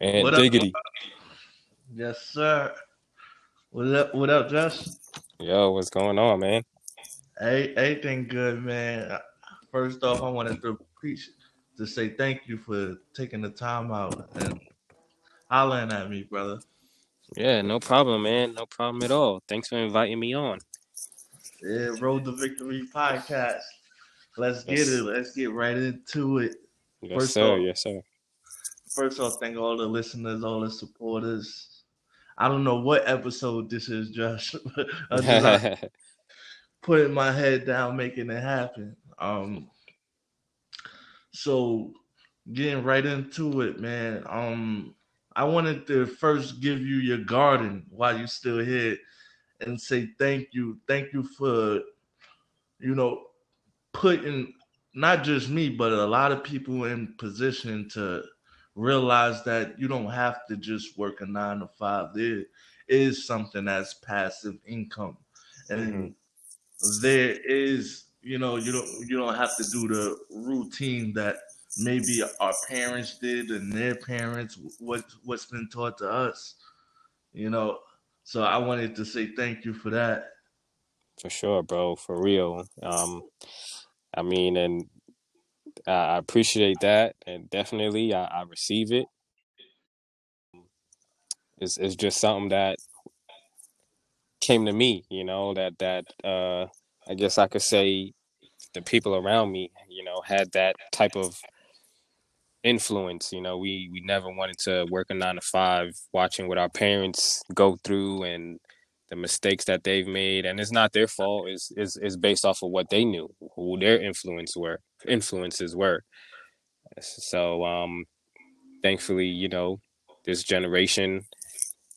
And What up? diggity. Yes, sir. What up? What up, Josh? Yo, what's going on, man? Hey, everything good, man. First off, I wanted to preach to say thank you for taking the time out and hollering at me, brother. Yeah, no problem, man. No problem at all. Thanks for inviting me on. Yeah, Road to Victory podcast. Let's get it. Let's get right into it. Yes, First sir. off- Yes, sir. First off, thank all the listeners, all the supporters. I don't know what episode this is, Josh. Like, putting my head down, making it happen. Um, so getting right into it, man. Um, I wanted to first give you your garden while you're still here, and say thank you, thank you for, you know, putting not just me but a lot of people in position to realize that you don't have to just work a nine to five. There is something that's passive income, and there is you know you don't you don't have to do the routine that maybe our parents did and their parents what what's been taught to us you know so i wanted to say thank you for that For sure, bro. For real. Um, I mean, and I appreciate that, and definitely I, I receive it. It's it's just something that came to me, you know, that that uh I guess I could say the people around me, you know, had that type of influence. You know, we we never wanted to work a nine to five, watching what our parents go through and the mistakes that they've made, and it's not their fault. It's is is based off of what they knew, who their influence were, influences were. So, um, thankfully, you know, this generation,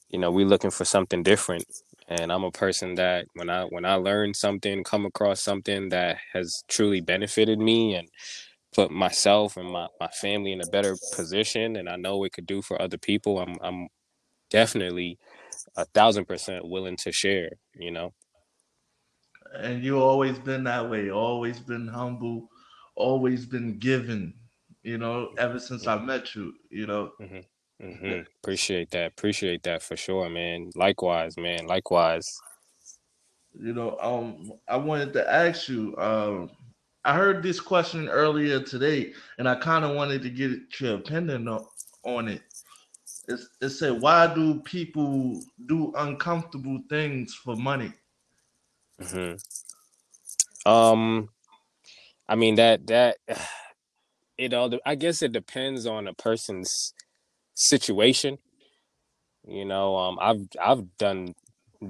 you know, we're looking for something different. And I'm a person that when I when I learn something, come across something that has truly benefited me and put myself and my, my family in a better position and I know it could do for other people, I'm I'm definitely a thousand percent willing to share, you know. and you always been that way always been humble always been given, you know ever since i met you you know hmm Appreciate that. Appreciate that for sure, man. Likewise, man. Likewise. you know um i wanted to ask you um i heard this question earlier today and i kind of wanted to get your opinion on, on it it's, it said why do people do uncomfortable things for money hmm Um, I mean that that it all. I guess it depends on a person's situation. You know, um, I've I've done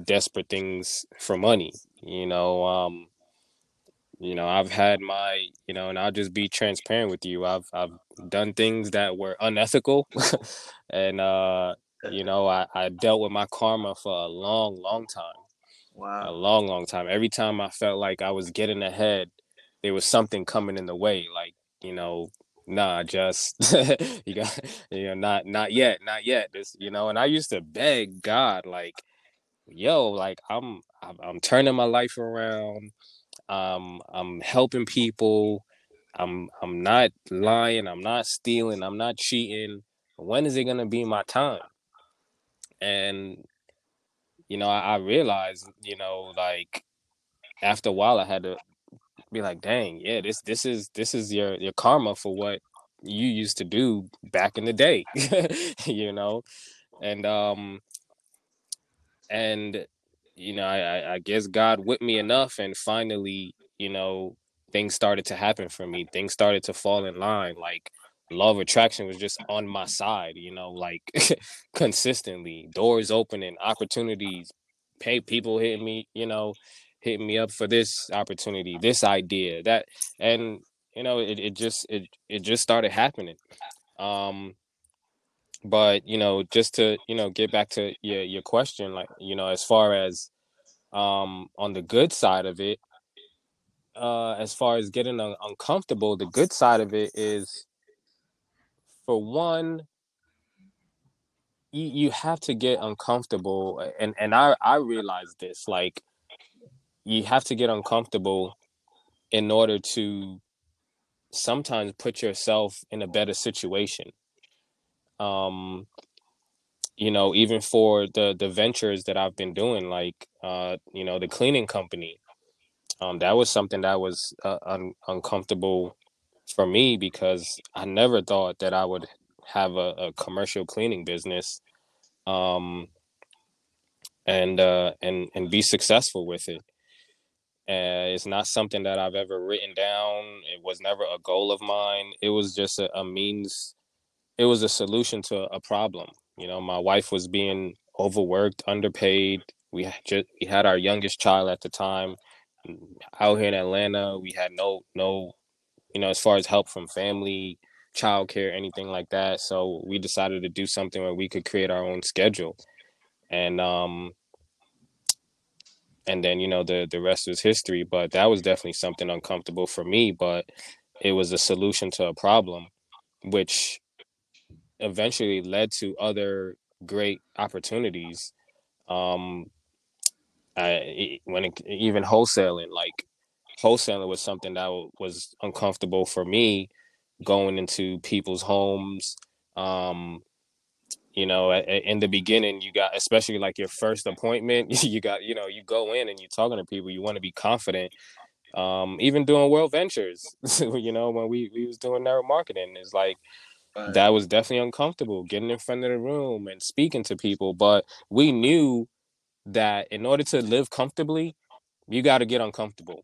desperate things for money. You know, um, you know, I've had my, you know, and I'll just be transparent with you. I've I've done things that were unethical, and uh, you know, I I dealt with my karma for a long, long time Wow. a long, long time. Every time I felt like I was getting ahead, there was something coming in the way. Like, you know, nah, just you got, you know, not, not yet, not yet. This, you know, and I used to beg God, like, yo, like I'm, I'm, I'm turning my life around. Um, I'm helping people. I'm, I'm not lying. I'm not stealing. I'm not cheating. When is it gonna be my time? And you know, I, I realized, you know, like after a while, I had to be like, dang, yeah, this this is this is your your karma for what you used to do back in the day, you know, and um and you know, I I guess God whipped me enough, and finally, you know, things started to happen for me. Things started to fall in line, like. Law of attraction was just on my side, you know, like consistently, doors opening, opportunities, pay people hitting me, you know, hitting me up for this opportunity, this idea, that and you know, it, it just it it just started happening. Um but you know, just to, you know, get back to your your question, like, you know, as far as um on the good side of it, uh as far as getting un- uncomfortable, the good side of it is for one, you, you have to get uncomfortable and and I I realized this like you have to get uncomfortable in order to sometimes put yourself in a better situation. Um you know even for the the ventures that i've been doing like uh you know the cleaning company um that was something that was uh, un- uncomfortable for me because i never thought that i would have a, a commercial cleaning business um and uh and and be successful with it uh, it's not something that I've ever written down. It was never a goal of mine. It was just a, a means. It was a solution to a problem. You know, my wife was being overworked, underpaid. We had just we had our youngest child at the time out here in Atlanta. We had no no, you know, as far as help from family, childcare, anything like that. So we decided to do something where we could create our own schedule, and um, and then you know the the rest was history but that was definitely something uncomfortable for me but it was a solution to a problem which eventually led to other great opportunities. Um I, when it, even wholesaling like wholesaling was something that was uncomfortable for me going into people's homes um you know in the beginning you got especially like your first appointment you got you know you go in and you're talking to people you want to be confident um even doing WorldVentures you know when we we was doing network marketing it's like right. that was definitely uncomfortable getting in front of the room and speaking to people but we knew that in order to live comfortably you got to get uncomfortable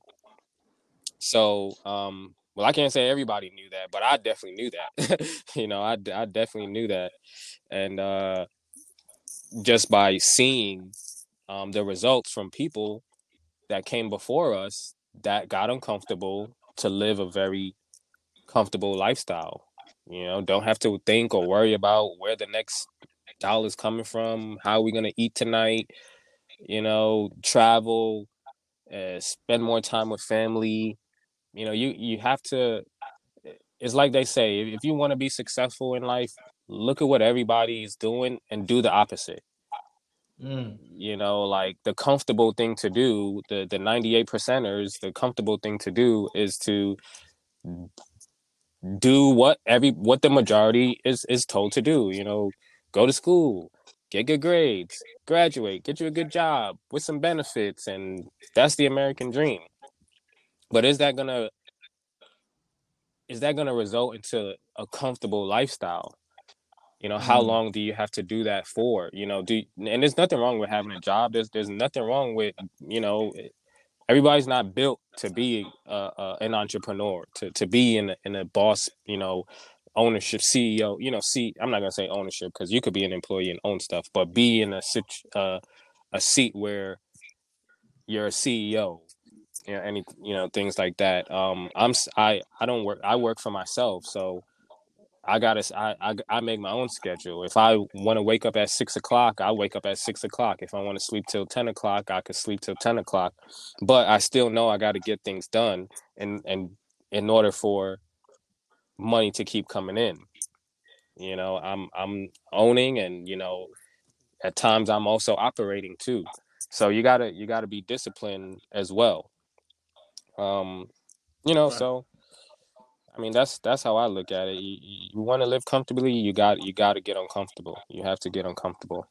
so um well i can't say everybody knew that but i definitely knew that. You know I, I definitely knew that. And uh, just by seeing um, the results from people that came before us that got uncomfortable to live a very comfortable lifestyle you know don't have to think or worry about where the next dollar's coming from how are we going to eat tonight you know travel uh, spend more time with family you know you you have to it's like they say if you want to be successful in life look at what everybody's doing and do the opposite. Mm. You know, like the comfortable thing to do, the the 98 percenters, the comfortable thing to do is to do what every what the majority is is told to do, you know, go to school, get good grades, graduate, get you a good job with some benefits and that's the American dream. But is that going to is that to result into a comfortable lifestyle? you know how mm. long do you have to do that for you know do and there's nothing wrong with having a job there's there's nothing wrong with you know everybody's not built to be uh, uh, an entrepreneur to to be in a, in a boss you know ownership ceo you know see i'm not going to say ownership because you could be an employee and own stuff but be in a uh, a seat where you're a ceo you know any you know things like that um i'm i i don't work i work for myself so I gotta I, I, I make my own schedule. If I want to wake up at six o'clock, I wake up at six o'clock. If I want to sleep till ten o'clock, I could sleep till ten o'clock. But I still know I got to get things done, and and in order for money to keep coming in, you know, I'm I'm owning, and you know, at times I'm also operating too. So you gotta you gotta be disciplined as well. Um, you know, right. so I mean, that's that's how I look at it. You, you want to live comfortably, you got you got to get uncomfortable. You have to get uncomfortable.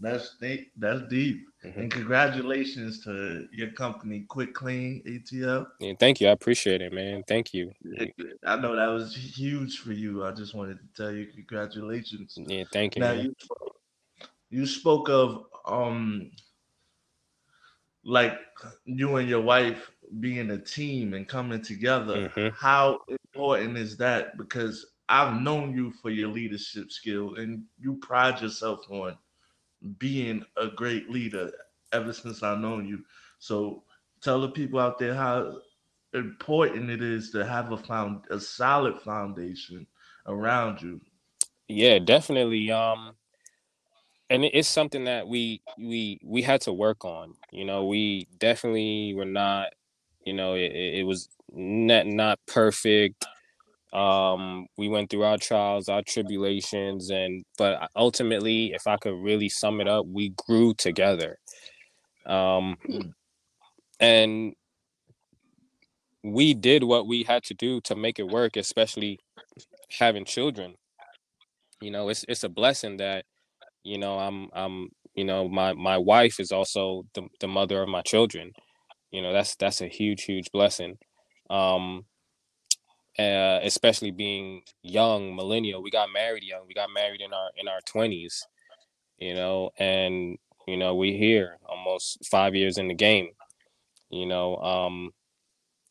That's deep. That's deep. Mm-hmm. And congratulations to your company, Quick Clean ATL. Yeah, thank you. I appreciate it, man. Thank you. I know that was huge for you. I just wanted to tell you congratulations. Yeah, thank you. Now man. you you spoke of um like you and your wife being a team and coming together. Mm-hmm. How important is that? Because I've known you for your leadership skill and you pride yourself on being a great leader ever since I've known you. So tell the people out there how important it is to have a found a solid foundation around you. Yeah, definitely. Um and it's something that we we we had to work on. You know, we definitely were not you know, it, it was not not perfect. Um, we went through our trials, our tribulations, and but ultimately, if I could really sum it up, we grew together. Um, and we did what we had to do to make it work, especially having children. you know, it's it's a blessing that, you know, I'm I'm you know, my my wife is also the the mother of my children. You know, that's that's a huge huge blessing. Um uh, especially being young millennial we got married young we got married in our in our 20s you know and you know we here almost five years in the game you know um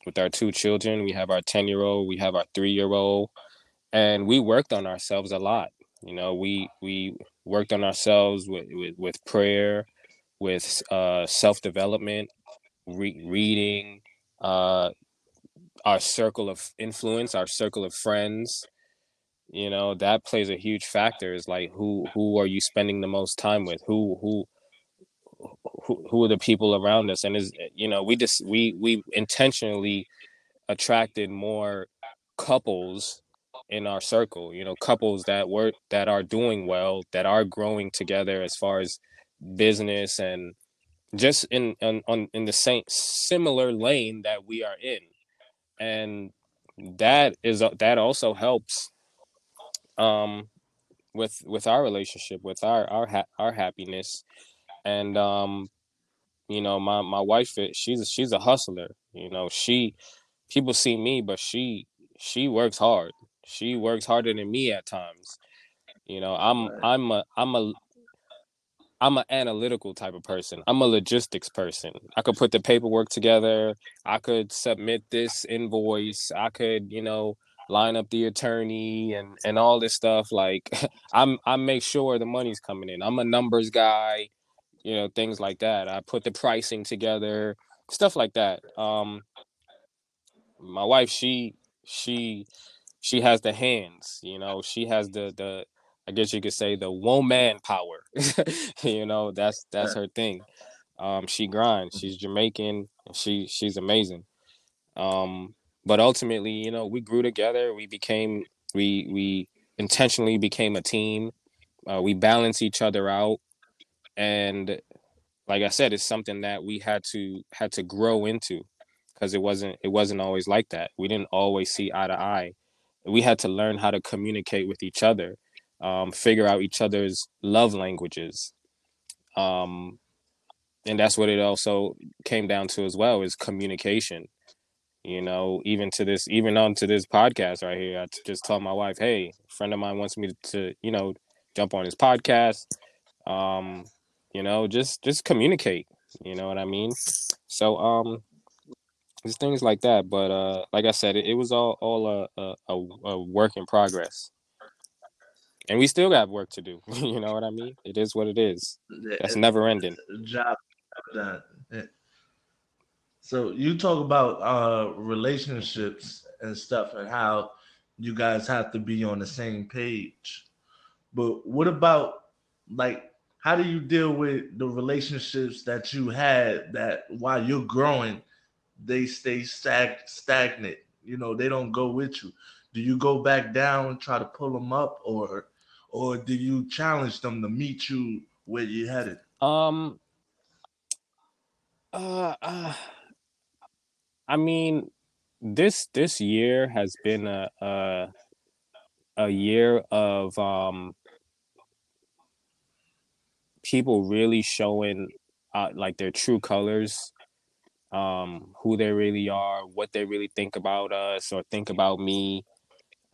with our two children we have our 10 year old we have our three year old and we worked on ourselves a lot you know we we worked on ourselves with with, with prayer with uh self-development re- reading uh our circle of influence our circle of friends you know that plays a huge factor is like who who are you spending the most time with? Who who who, who are the people around us? And is you know we just we we intentionally attracted more couples in our circle you know couples that work that are doing well that are growing together as far as business and just in on, on in the same similar lane that we are in. And that is that also helps um with with our relationship with our our ha- our happiness. And um you know my my wife she's a, she's a hustler you know she people see me but she she works hard. She works harder than me at times. You know i'm i'm a i'm a I'm an analytical type of person. I'm a logistics person. I could put the paperwork together. I could submit this invoice. I could, you know, line up the attorney and and all this stuff. Like I'm I make sure the money's coming in. I'm a numbers guy, you know, things like that. I put the pricing together, stuff like that. Um my wife, she she she has the hands, you know, she has the the I guess you could say the woman power. you know, that's that's her thing. Um, she grinds. She's Jamaican. She she's amazing. Um, but ultimately, you know, we grew together. We became we we intentionally became a team. Uh, we balance each other out, and like I said, it's something that we had to had to grow into because it wasn't it wasn't always like that. We didn't always see eye to eye. We had to learn how to communicate with each other um, figure out each other's love languages. Um, and that's what it also came down to as well is communication. You know, even to this, even on to this podcast right here, I just told my wife, "Hey, a friend of mine wants me to, you know, jump on his podcast. Um, you know, just just communicate. You know what I mean? So, um, just things like that. But uh, like I said, it, it was all all a, a, a work in progress and we still got work to do. you know what I mean? It is what it is. That's never ending. Job done. So you talk about uh, relationships and stuff, and how you guys have to be on the same page. But what about like how do you deal with the relationships that you had that while you're growing, they stay stag- stagnant? You know, they don't go with you. Do you go back down and try to pull them up, or or do you challenge them to meet you where you're headed? Um. Uh, uh. I mean, this this year has been a a, a year of um people really showing uh, like their true colors um who they really are what they really think about us or think about me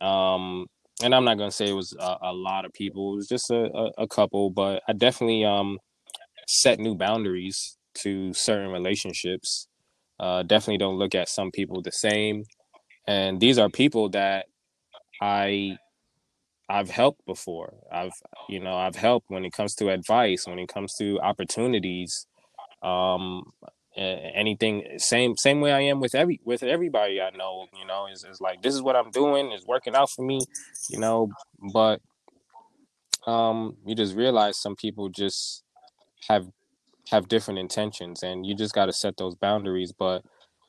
um and I'm not gonna say it was a, a lot of people. It was just a, a, a, couple, but I definitely um set new boundaries to certain relationships. Uh, definitely don't look at some people the same, and these are people that I I've helped before. I've you know I've helped when it comes to advice, when it comes to opportunities. Um, anything same same way I am with every with everybody I know, you know, is, is like this is what I'm doing, is working out for me, you know, but um you just realize some people just have have different intentions and you just got to set those boundaries but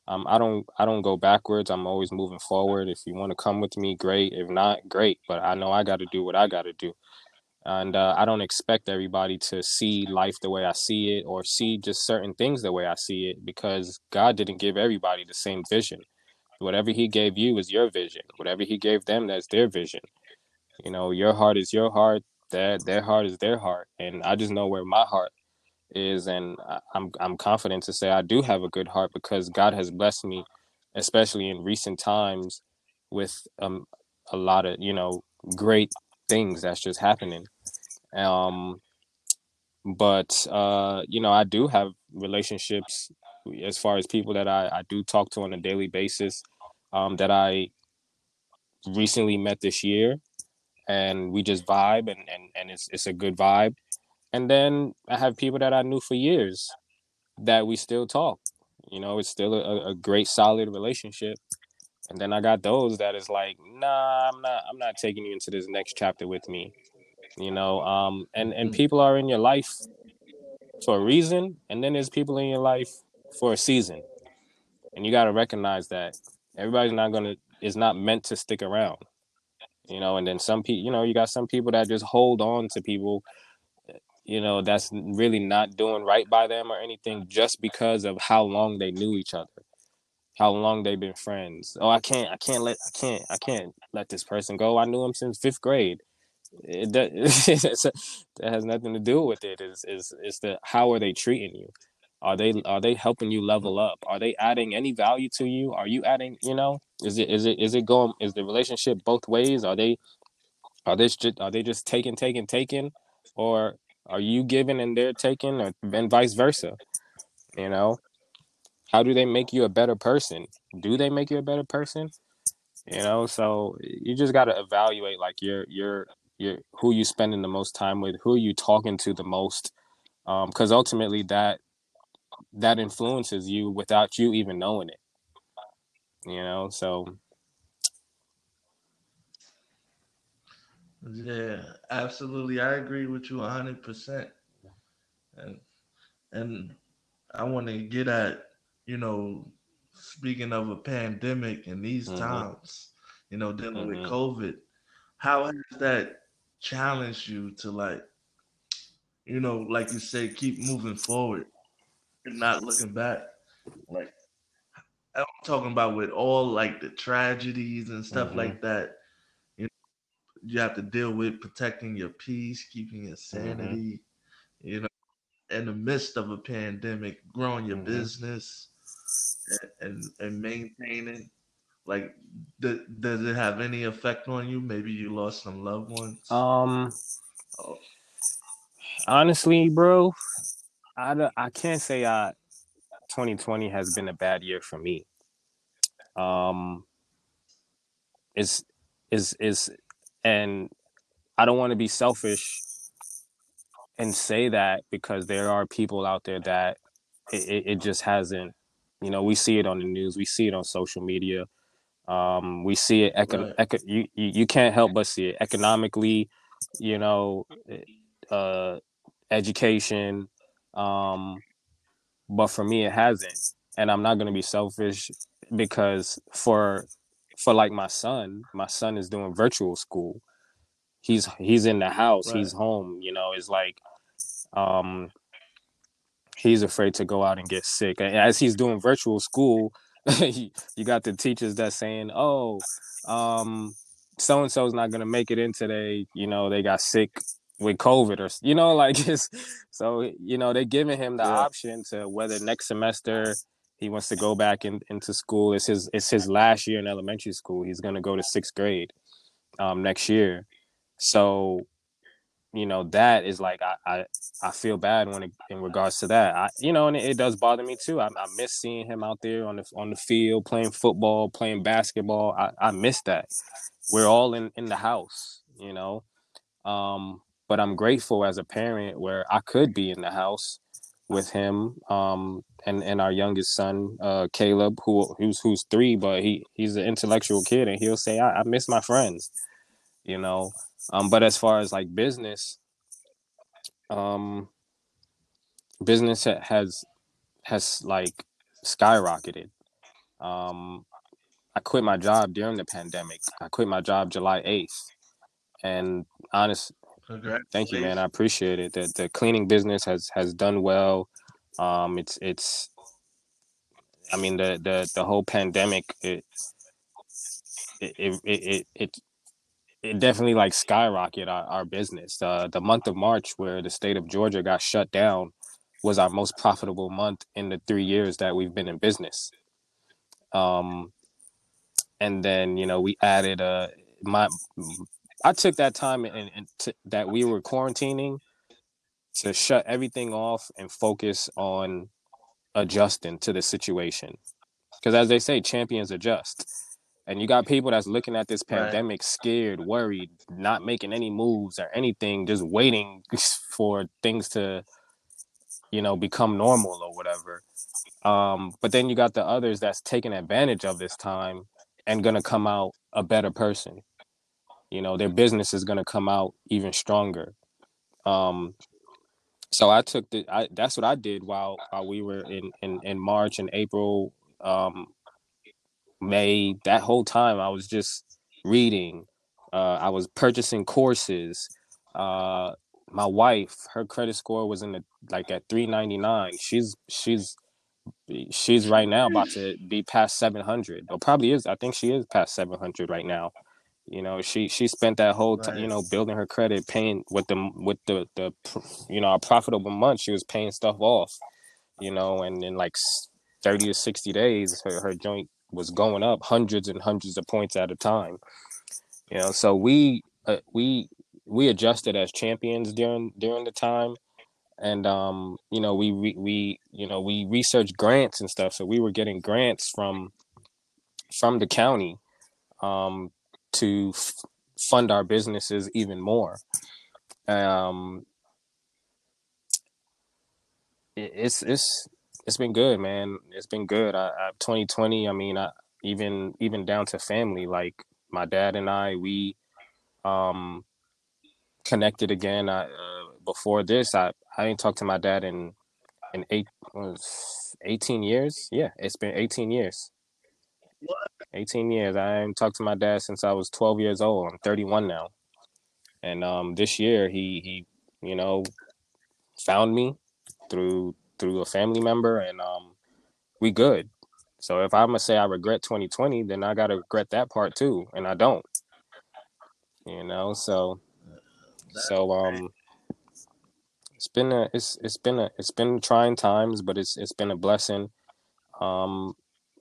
um I don't I don't go backwards I'm always moving forward if you want to come with me great if not great but I know I got to do what I got to do and uh, I don't expect everybody to see life the way I see it or see just certain things the way I see it because God didn't give everybody the same vision. Whatever He gave you is your vision. Whatever He gave them, that's their vision. You know, your heart is your heart, their their heart is their heart, and I just know where my heart is, and I'm I'm confident to say I do have a good heart because God has blessed me, especially in recent times, with um a lot of you know great things that's just happening. Um, but uh, you know, I do have relationships as far as people that I, I do talk to on a daily basis um, that I recently met this year and we just vibe and, and, and it's it's a good vibe. And then I have people that I knew for years that we still talk. You know, it's still a, a great solid relationship. And then I got those that is like, nah, I'm not I'm not taking you into this next chapter with me. You know, um and and people are in your life for a reason, and then there's people in your life for a season. And you got to recognize that everybody's not going to is not meant to stick around. You know, and then some people, you know, you got some people that just hold on to people you know that's really not doing right by them or anything just because of how long they knew each other how long they've been friends. Oh i can't i can't let i can't i can't let this person go. I knew him since fifth grade. It, that, that has nothing to do with it. Is is is the how are they treating you? Are they are they helping you level mm-hmm. up? Are they adding any value to you? Are you adding you know is it is it is it going is the relationship both ways? Are they are they just are they just taking taking taking? Or are you giving and they're taking or, and vice versa you know how do they make you a better person do they make you a better person you know so you just got to evaluate like your your your who you spending the most time with who you talking to the most Um, because um, ultimately that that influences you without you even knowing it you know so Yeah, absolutely. I agree with you 100%. And and I want to get at, you know, speaking of a pandemic in these mm-hmm. times, you know, dealing mm-hmm. with COVID, how has that challenged you to like, you know, like you say, keep moving forward and not looking back? Like, I'm talking about with all like the tragedies and stuff mm-hmm. like that you you have to deal with protecting your peace, keeping your mm-hmm. sanity, you know, in the midst of a pandemic, growing your mm-hmm. business and, and, and maintaining. Like, th- does it have any effect on you? Maybe you lost some loved ones. Um, oh. honestly, bro, I I can't say I 2020 has been a bad year for me. Um, is is is and I don't want to be selfish and say that because there are people out there that it, it, just hasn't, you know, we see it on the news, we see it on social media. Um, we see it, eco- right. eco- you, you, you can't help but see it economically, you know, uh, education. Um, but for me, it hasn't. And I'm not going to be selfish because for for like my son, my son is doing virtual school. He's he's in the house, right. he's home, you know, it's like um he's afraid to go out and get sick. And as he's doing virtual school, you got the teachers that saying, "Oh, um so and so's not going to make it in today, you know, they got sick with COVID or you know, like it's so you know, they're giving him the yeah. option to whether next semester he wants to go back in, into school. It's his it's his last year in elementary school. He's gonna go to sixth grade um, next year. So, you know, that is like I I, I feel bad when it, in regards to that. I you know, and it, it does bother me too. I, I, miss seeing him out there on the on the field playing football, playing basketball. I, I miss that. We're all in in the house, you know. Um, but I'm grateful as a parent where I could be in the house with him um, and and our youngest son uh, Caleb who who's who's three but he he's an intellectual kid and he'll say I, I miss my friends you know um, but as far as like business um, business has has like skyrocketed um, I quit my job during the pandemic I quit my job July 8th and honest Thank you, man. I appreciate it. The the cleaning business has has done well. Um, it's it's. I mean the the the whole pandemic it it it it, it it definitely like skyrocket our, our business. Uh, the month of March, where the state of Georgia got shut down, was our most profitable month in the three years that we've been in business. Um, and then you know we added uh my I took that time and, and t- that we were quarantining to shut everything off and focus on adjusting to the situation. Because as they say, champions adjust. And you got people that's looking at this pandemic right. scared, worried, not making any moves or anything, just waiting for things to, you know, become normal or whatever. Um, but then you got the others that's taking advantage of this time and gonna come out a better person. You know, their business is gonna come out even stronger. Um, so I took the I, that's what I did while while we were in in, in March and April, um, May. That whole time I was just reading. Uh, I was purchasing courses. Uh, my wife, her credit score was in the like at three ninety nine. She's she's she's right now about to be past seven hundred. Or probably is. I think she is past seven hundred right now. You know, she she spent that whole time, right. you know, building her credit, paying with the with the the you know a profitable month. She was paying stuff off, you know, and in like thirty to sixty days, her her joint was going up hundreds and hundreds of points at a time. You know, so we uh, we we adjusted as champions during during the time, and um, you know, we we, you know we researched grants and stuff. So we were getting grants from from the county um to f- fund our businesses even more. Um, it, it's it's it's been good, man. It's been good. I, I 2020. I mean, I even even down to family. Like my dad and I, we um connected again. I uh, before this, I I didn't talk to my dad in in eight was 18 years. Yeah, it's been 18 years. 18 years. I haven't talked to my dad since I was 12 years old. I'm 31 now. And um, this year he he you know found me through through a family member and um, we good. So if I'm gonna say I regret 2020, then I gotta regret that part too, and I don't. You know, so so um it's been a it's it's been a it's been trying times, but it's it's been a blessing. Um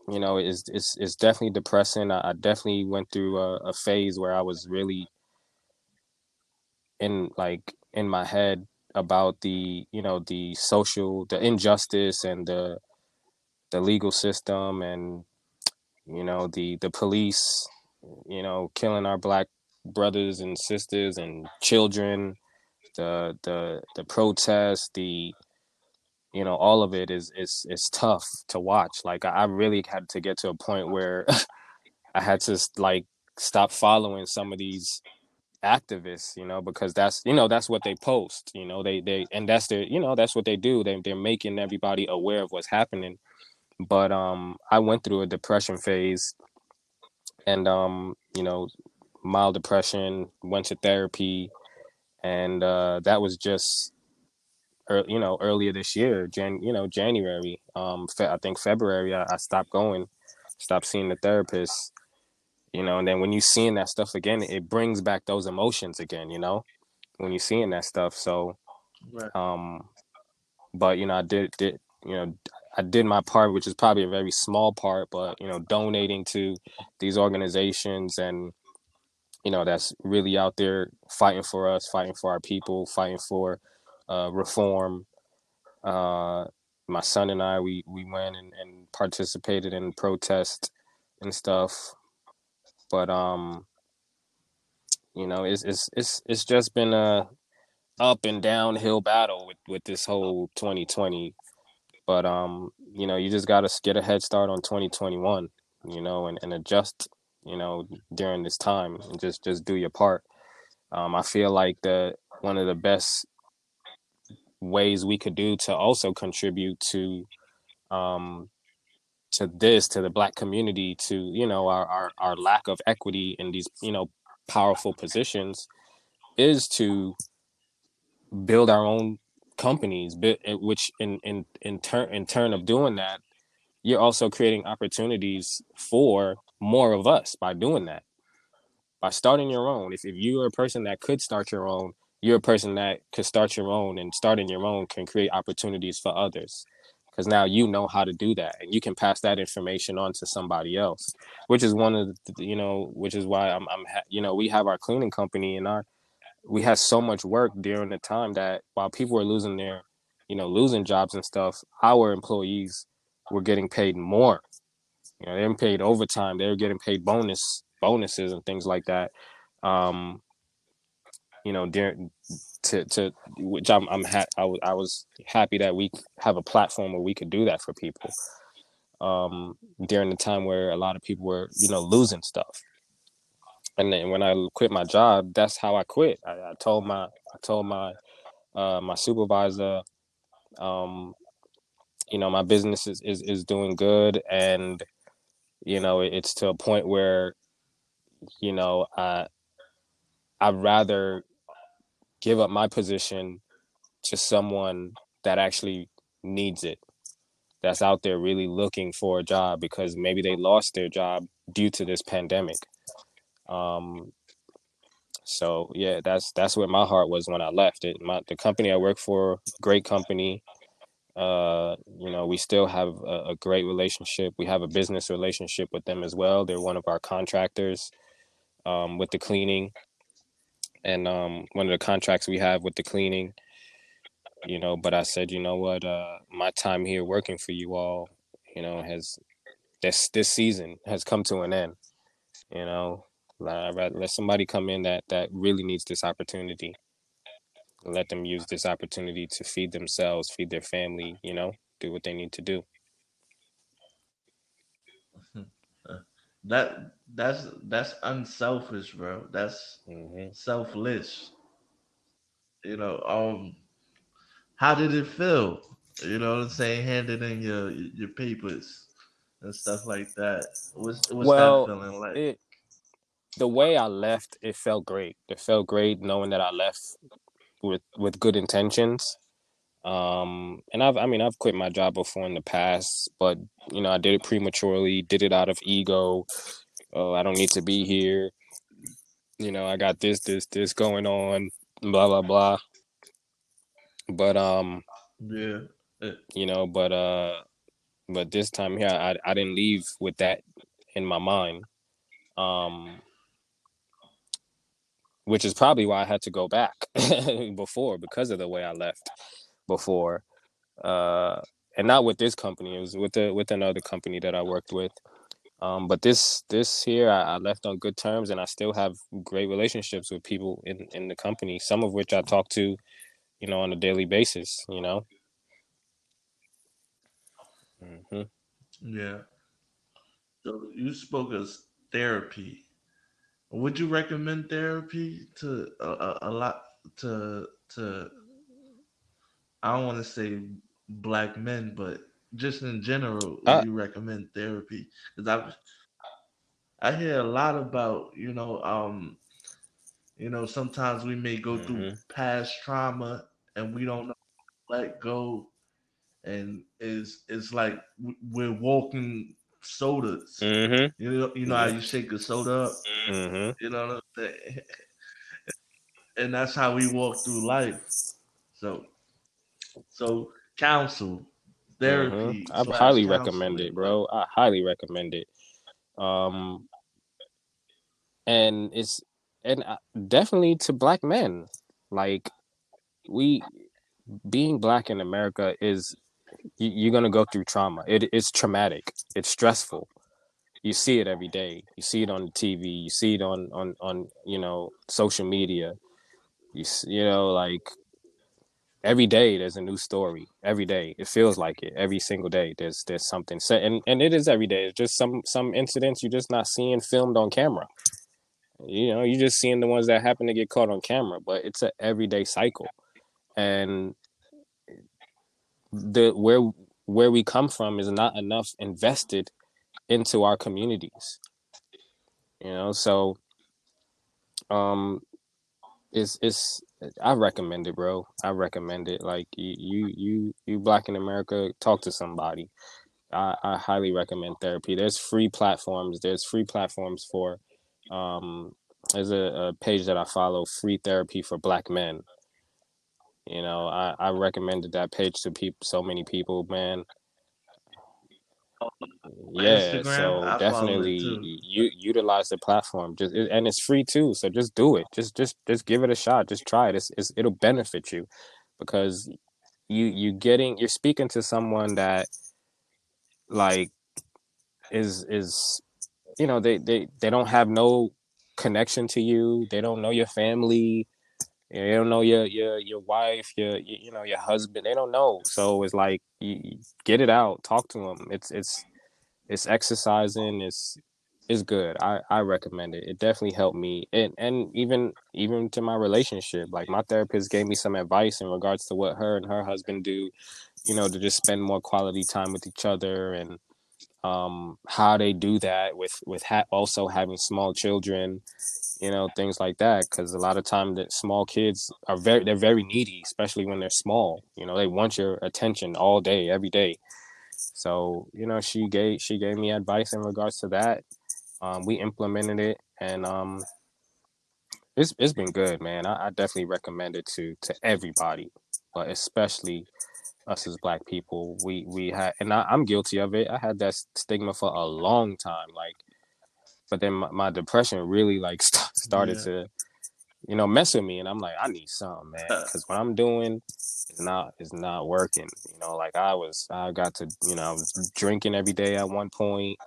you know, it's it's it's definitely depressing. I, I definitely went through a, a, phase where I was really in like in my head about the you know the social the injustice and the the legal system and you know the the police you know killing our black brothers and sisters and children the the the protests the you know all of it is is is tough to watch. Like i really had to get to a point where i had to like stop following some of these activists you know because that's you know that's what they post you know they they and that's their you know that's what they do. They, they're making everybody aware of what's happening. But um i went through a depression phase and um you know mild depression went to therapy and uh that was just you know earlier this year jan you know january um fe- i think february I, I, stopped going stopped seeing the therapist you know and then when you seeing that stuff again it brings back those emotions again you know when you're seeing that stuff so right. um but you know i did did you know i did my part which is probably a very small part but you know donating to these organizations and you know that's really out there fighting for us fighting for our people fighting for uh, reform. Uh, my son and I, we we went and, and participated in protest and stuff. But um, you know, it's it's it's it's just been a up and downhill battle with with this whole 2020. But um, you know, you just gotta get a head start on 2021. You know, and, and adjust. You know, during this time, and just just do your part. Um, I feel like the one of the best ways we could do to also contribute to um to this to the black community to you know our, our our lack of equity in these you know powerful positions is to build our own companies eh, which in in in turn in turn of doing that you're also creating opportunities for more of us by doing that by starting your own. If if you're a person that could start your own, you're a person that could start your own, and starting your own can create opportunities for others. Because now you know how to do that, and you can pass that information on to somebody else, which is one of the, you know, which is why I'm, I'm, you know, we have our cleaning company and our, we had so much work during the time that while people were losing their, you know, losing jobs and stuff, our employees were getting paid more. You know, they're paid overtime. They're getting paid bonus bonuses and things like that. Um, you know, during to to which I'm I'm ha- I, w- I was happy that we have a platform where we could do that for people. Um, during the time where a lot of people were, you know, losing stuff. And then when I quit my job, that's how I quit. I, I told my I told my uh, my supervisor, um, you know, my business is, is is doing good, and you know, it's to a point where, you know, I I'd rather give up my position to someone that actually needs it that's out there really looking for a job because maybe they lost their job due to this pandemic. Um so yeah that's that's where my heart was when i left it. My the company i work for great company. Uh you know we still have a, a great relationship. We have a business relationship with them as well. They're one of our contractors um with the cleaning and um, one of the contracts we have with the cleaning. You know, but I said, you know what, uh, my time here working for you all, you know, has this this season has come to an end. You know, I'd let somebody come in that that really needs this opportunity. Let them use this opportunity to feed themselves, feed their family. You know, do what they need to do. That that's that's unselfish, bro. That's hmm selfless. You know, um, how did it feel? You know what I'm saying? Handing in your your papers and stuff like that. What's what's that feeling like? it the way I left, it felt great. It felt great knowing that I left with with good intentions. Um, and I've, I mean, I've quit my job before in the past, but you know, I did it prematurely, did it out of ego. Oh, I don't need to be here. You know, I got this, this, this going on, blah, blah, blah. But, um, Yeah. Uh, you know, but, uh, but this time here, I, I didn't leave with that in my mind. Um, which is probably why I had to go back before because of the way I left before. Uh, and not with this company. It was with the with another company that I worked with. Um, but this this here, I, I left on good terms, and I still have great relationships with people in in the company. Some of which I talk to, you know, on a daily basis. You know. hmm yeah. So you spoke of therapy. Would you recommend therapy to a, a, a lot to to I don't want to say black men, but just in general, Uh, you recommend therapy? Because I I hear a lot about you know um you know sometimes we may go through hmm past trauma and we don't know how to let go and is it's like we're walking sodas. hmm You know you know how you shake a soda up. hmm You know what I'm saying? and that's how we walk through life. So so counsel hmm therapy I slash highly recommend it, bro. I highly recommend it. Um, and it's and uh, definitely to black men. Like we being black in America is you, you're gonna go through trauma. It, it's traumatic. It's stressful. You see it every day. You see it on the TV. You see it on on on you know social media. You you know like every day there's a new story. Every day it feels like it. Every single day there's there's something set, and and it is every day. It's just some some incidents you're just not seeing filmed on camera. You know, you're just seeing the ones that happen to get caught on camera, but it's a everyday cycle. And the where where we come from is not enough invested into our communities. You know, so um it's it's I recommend it, bro. I recommend it. Like you you you you black in America, talk to somebody. I, I highly recommend therapy. There's free platforms. There's free platforms for um there's a, a page that I follow, Free Therapy for Black Men. You know, I, I recommended that page to people, so many people, man. Yeah, Instagram, so I definitely you utilize the platform. Just it- and it's free too. So just do it. Just just just give it a shot. Just try it. It's, it's it'll benefit you because you you getting you're speaking to someone that like is is you know they they they don't have no connection to you. They don't know your family. They don't know your your your wife, your you you know your husband. They don't know. So it's like you, get it out. Talk to them. It's it's it's exercising. It's it's good. I I recommend it. It definitely helped me. And and even even to my relationship. Like my therapist gave me some advice in regards to what her and her husband do. You know, to just spend more quality time with each other and um how they do that with with ha- also having small children you know things like that because a lot of time that small kids are very they're very needy especially when they're small you know they want your attention all day every day. So you know she gave she gave me advice in regards to that. Um we implemented it and um it's it's been good man. I, I definitely recommend it to to everybody but especially us as black people we we had and I, i'm guilty of it i had that stigma for a long time like but then my, my depression really like st- started Yeah. to you know mess with me and i'm like i need something man uh. because what i'm doing is not is not working you know like i was i got to you know i was drinking every day at one point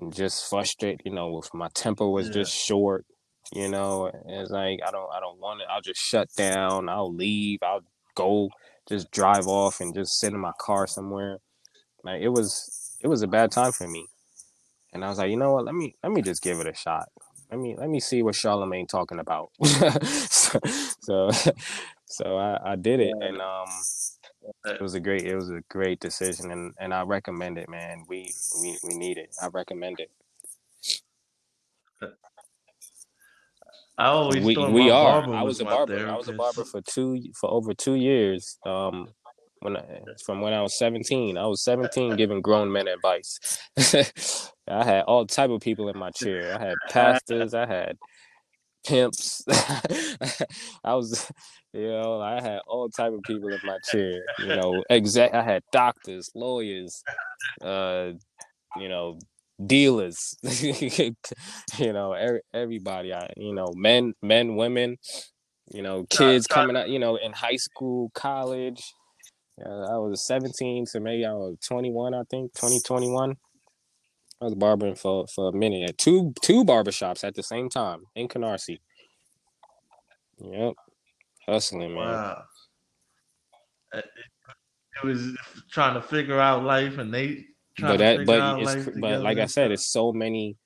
and just frustrated you know with my temper was Yeah. just short you know it's like i don't i don't want it i'll just shut down i'll leave i'll go just drive off and just sit in my car somewhere like it was it was a bad time for me and I was like, you know what? Let me let me just give it a shot. Let me let me see what Charlemagne talking about. so, so so I, I did it, and um, it was a great it was a great decision, and and I recommend it, man. We we we need it. I recommend it. I always We we are. I was was a barber. I was a barber for two for over two years. Um, when I, from when I was seventeen, I was seventeen giving grown men advice. I had all type of people in my chair. I had pastors. I had pimps. I was, you know, I had all type of people in my chair. You know, exact. I had doctors, lawyers, uh, you know, dealers. you know, every, everybody. I, you know, men, men, women. You know, kids coming out. You know, in high school, college. Uh, I was 17, so maybe I was 21. I think 2021. I was barbering for for a minute at two two barbershops at the same time in Canarsie. Yep, hustling, man. Wow. It was trying to figure out life, and they But that, but it's but like I said, it's so many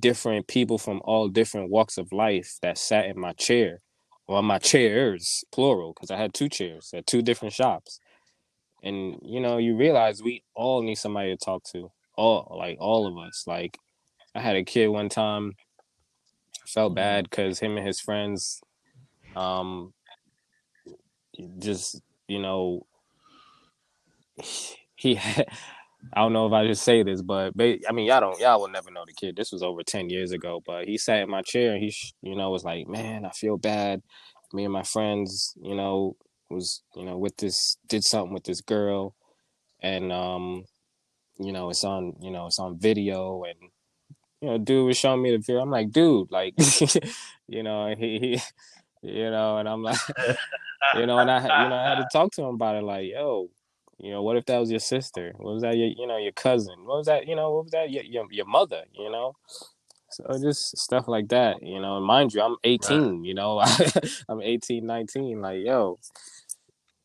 different people from all different walks of life that sat in my chair, well, my chairs, plural, because I had two chairs at two different shops, and you know, you realize we all need somebody to talk to, all like all of us. Like, I had a kid one time, felt Mhm. bad because him and his friends, um, just you know he had, I don't know if I just say this, but I mean, y'all don't, y'all will never know the kid. This was over 10 years ago, but he sat in my chair and he, you know, was like, man, I feel bad. Me and my friends, you know, was, you know, with this, did something with this girl. And, um, you know, it's on, you know, it's on video and, you know, dude was showing me the video. I'm like, dude, like, you know, he, he, you know, and I'm like, you know, and I, you know, I had to talk to him about it. Like, yo, you know, what if that was your sister? What was that? Your, you know, your cousin? What was that? You know, what was that? Your your, your mother? You know, so just stuff like that. You know, and mind you, I'm 18. You know, I'm 18, 19. Like, yo,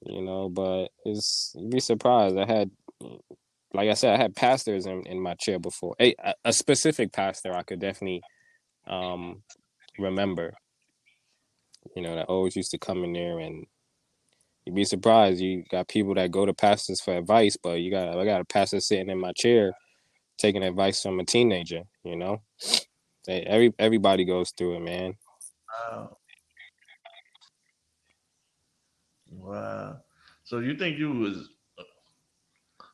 you know, but it's you'd be surprised. I had, like I said, I had pastors in, in my chair before. A, a specific pastor I could definitely um remember. You know, that always used to come in there and you'd be surprised. You got people that go to pastors for advice, but you got I got a pastor sitting in my chair taking advice from a teenager. You know, They- every everybody goes through it, man. Wow. Wow. So you think you was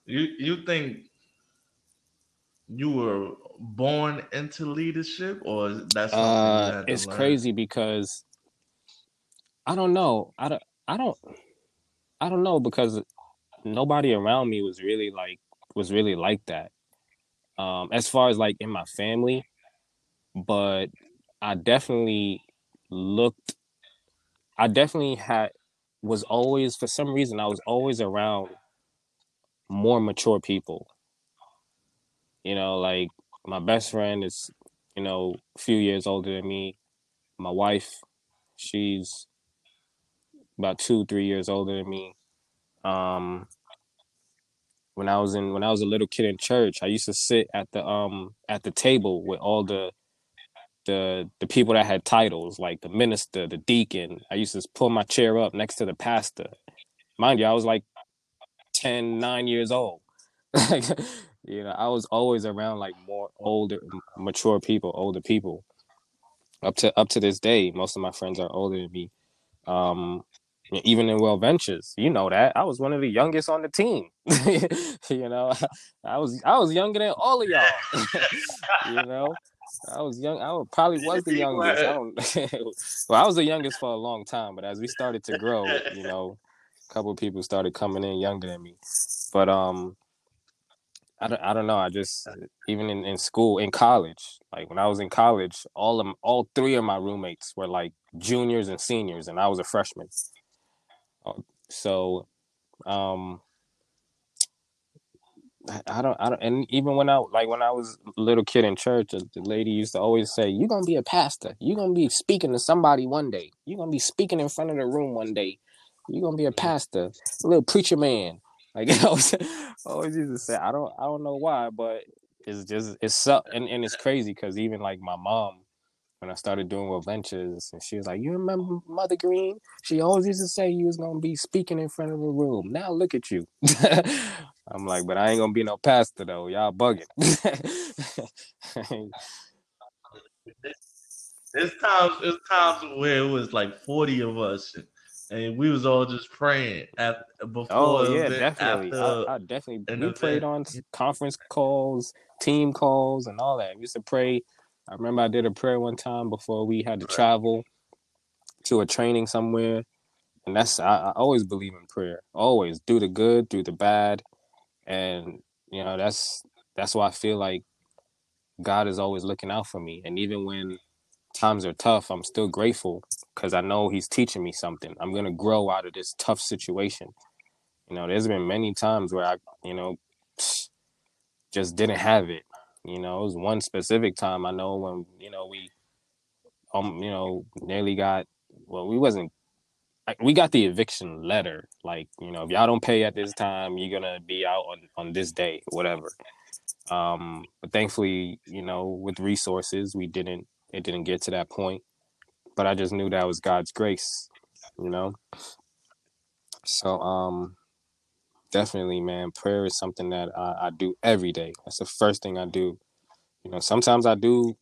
you you think you were born into leadership, or that's uh, it's learn? crazy because I don't know. I don't. I don't. I don't know because nobody around me was really like was really like that. Um, as far as like in my family, but I definitely looked. I definitely had was always for some reason I was always around more mature people. You know, like my best friend is, you know, a few years older than me. My wife, she's about two, three years older than me. Um, when I was in when I was a little kid in church, I used to sit at the um at the table with all the the the people that had titles, like the minister, the deacon. I used to pull my chair up next to the pastor. Mind you, I was like 10, 9 years old. you know, I was always around like more older, mature people, older people. Up to up to this day, most of my friends are older than me. Um, even in WorldVentures, you know that I was one of the youngest on the team. you know, I was I was younger than all of y'all. you know, I was young. I probably was the youngest. I don't. well, I was the youngest for a long time, but as we started to grow, you know, a couple people started coming in younger than me. But um, I don't, I don't know. I just even in, in school, in college, like when I was in college, all of all three of my roommates were like juniors and seniors, and I was a freshman. So, um, I don't, I don't, and even when I like when I was a little kid in church, the lady used to always say, "You're gonna be a pastor. You're gonna be speaking to somebody one day. You're gonna be speaking in front of the room one day. You're gonna be a pastor, a little preacher man." Like I always, always used to say, I don't, I don't know why, but it's just it's so, and and it's crazy because even like my mom, when I started doing WorldVentures, and she was like, "You remember Mother Green? She always used to say you was gonna be speaking in front of a room. Now look at you." I'm like, "But I ain't gonna be no pastor though. Y'all bugging." There's times, there's times where it was like 40 of us, and we was all just praying after oh, before. Oh yeah, definitely. After I, I definitely we prayed on conference calls, team calls, and all that. We used to pray I remember I did a prayer one time before we had to travel to a training somewhere. And that's I, I always believe in prayer. Always do the good, do the bad. And you know, that's that's why I feel like God is always looking out for me. And even when times are tough, I'm still grateful because I know He's teaching me something. I'm gonna grow out of this tough situation. You know, there's been many times where I, you know, just didn't have it. You know, it was one specific time I know when you know we, um, you know, nearly got. Well, we wasn't. We got the eviction letter. Like, you know, if y'all don't pay at this time, you're gonna be out on on this day, whatever. Um, but thankfully, you know, with resources, we didn't. It didn't get to that point. But I just knew that was God's grace. You know. So, um, definitely, man, prayer is something that I, I, do every day. That's the first thing I do. You know, sometimes I do.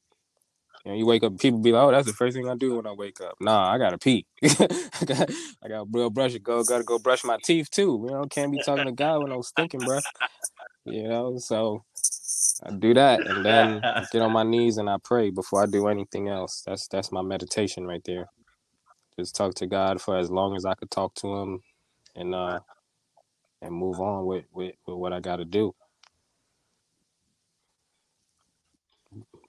You know, you wake up, people be like, "Oh, that's the first thing I do when I wake up." Nah, I gotta pee. I got, I got to brush it. Go, gotta go brush my teeth too. You know, can't be talking to God when I'm stinking bro. You know, so I do that, and then get on my knees and I pray before I do anything else. That's that's my meditation right there. Just talk to God for as long as I could talk to Him, and uh, and move on with, with, with what I got to do.